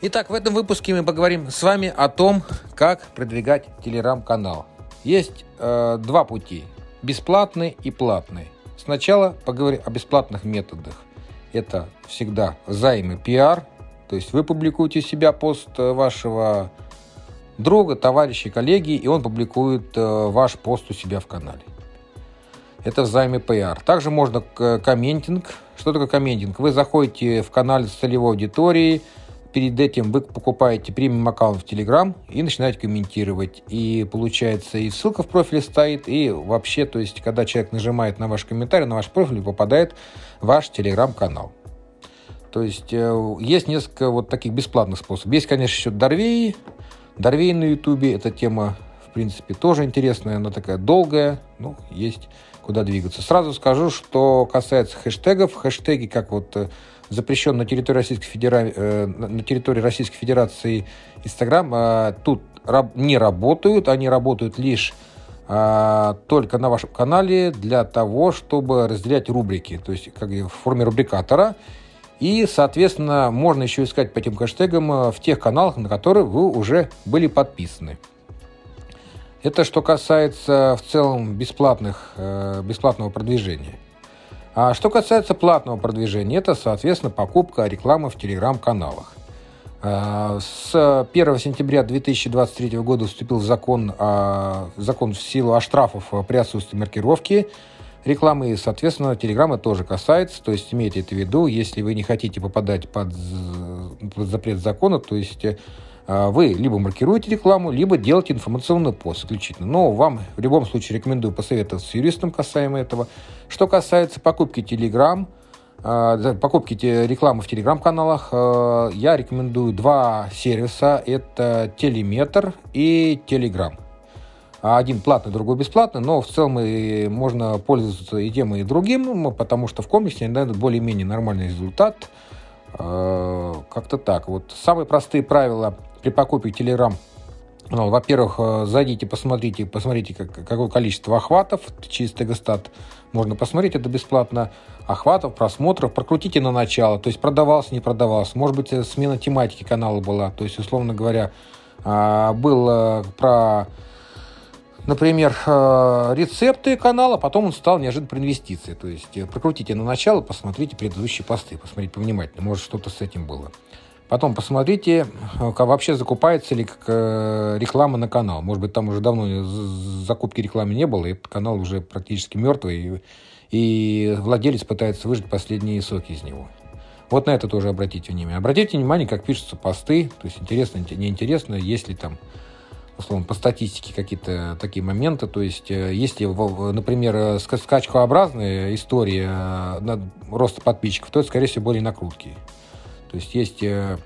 Итак, в этом выпуске мы поговорим с вами о том, как продвигать телеграм-канал. Есть э, два пути – бесплатный и платный. Сначала поговорим о бесплатных методах. Это всегда займы пиар, то есть вы публикуете себя пост э, вашего друга, товарища, коллеги, и он публикует э, ваш пост у себя в канале. Это взаймы PR. Также можно комментинг. Что такое комментинг? Вы заходите в канал целевой аудитории – перед этим вы покупаете премиум аккаунт в Telegram и начинаете комментировать. И получается, и ссылка в профиле стоит, и вообще, то есть, когда человек нажимает на ваш комментарий, на ваш профиль, попадает ваш Telegram-канал. То есть, э, есть несколько вот таких бесплатных способов. Есть, конечно, еще Дорвей. Дорвей на Ютубе. Эта тема, в принципе, тоже интересная. Она такая долгая. Ну, есть куда двигаться. Сразу скажу, что касается хэштегов. Хэштеги, как вот э, запрещен на территории Российской Федерации, э, на территории Российской Федерации Инстаграм, э, тут не работают, они работают лишь э, только на вашем канале для того, чтобы разделять рубрики, то есть как в форме рубрикатора. И, соответственно, можно еще искать по этим хэштегам в тех каналах, на которые вы уже были подписаны. Это что касается в целом бесплатных, бесплатного продвижения. А что касается платного продвижения, это, соответственно, покупка рекламы в телеграм-каналах. А, с 1 сентября 2023 года вступил закон, закон в силу о штрафах при отсутствии маркировки рекламы, и, соответственно, Телеграма тоже касается, то есть имейте это в виду, если вы не хотите попадать под, под запрет закона, то есть вы либо маркируете рекламу, либо делаете информационный пост исключительно. Но вам в любом случае рекомендую посоветоваться с юристом касаемо этого. Что касается покупки Telegram, а, покупки рекламы в телеграм-каналах, а, я рекомендую два сервиса. Это Телеметр и Телеграм. Один платный, другой бесплатный, но в целом и можно пользоваться и тем, и другим, потому что в комплексе они дают более-менее нормальный результат. Как-то так. Вот самые простые правила при покупке Telegram ну, во-первых, э, зайдите, посмотрите, посмотрите, как, какое количество охватов через Тегостат. Можно посмотреть, это бесплатно. Охватов, просмотров, прокрутите на начало, то есть продавался, не продавался. Может быть, э, смена тематики канала была. То есть, условно говоря, а, был про, например, э, рецепты канала, потом он стал неожиданно про инвестиции. То есть, прокрутите на начало, посмотрите предыдущие посты, посмотрите повнимательно, может, что-то с этим было. Потом посмотрите, как вообще закупается ли э, реклама на канал. Может быть, там уже давно закупки рекламы не было, и канал уже практически мертвый, и владелец пытается выжать последние соки из него. Вот на это тоже обратите внимание. Обратите внимание, как пишутся посты, то есть интересно, неинтересно, есть ли там, условно, по статистике какие-то такие моменты, то есть э, если, например, э, скачкообразная история роста подписчиков, то это, скорее всего, более накрутки. То есть есть э,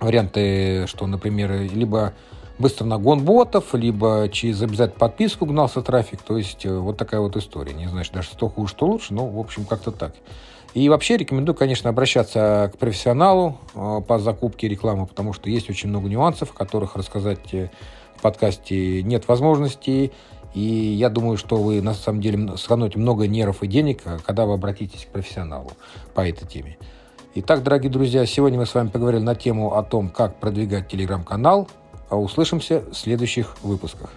варианты, что, например, либо быстро нагон ботов, либо через обязательно подписку гнался трафик. То есть э, вот такая вот история. Не знаю, даже что хуже, что лучше, но, в общем, как-то так. И вообще рекомендую, конечно, обращаться к профессионалу э, по закупке рекламы, потому что есть очень много нюансов, о которых рассказать в подкасте нет возможности. И я думаю, что вы на самом деле сэкономите много нервов и денег, когда вы обратитесь к профессионалу по этой теме. Итак, дорогие друзья, сегодня мы с вами поговорили на тему о том, как продвигать телеграм-канал. А услышимся в следующих выпусках.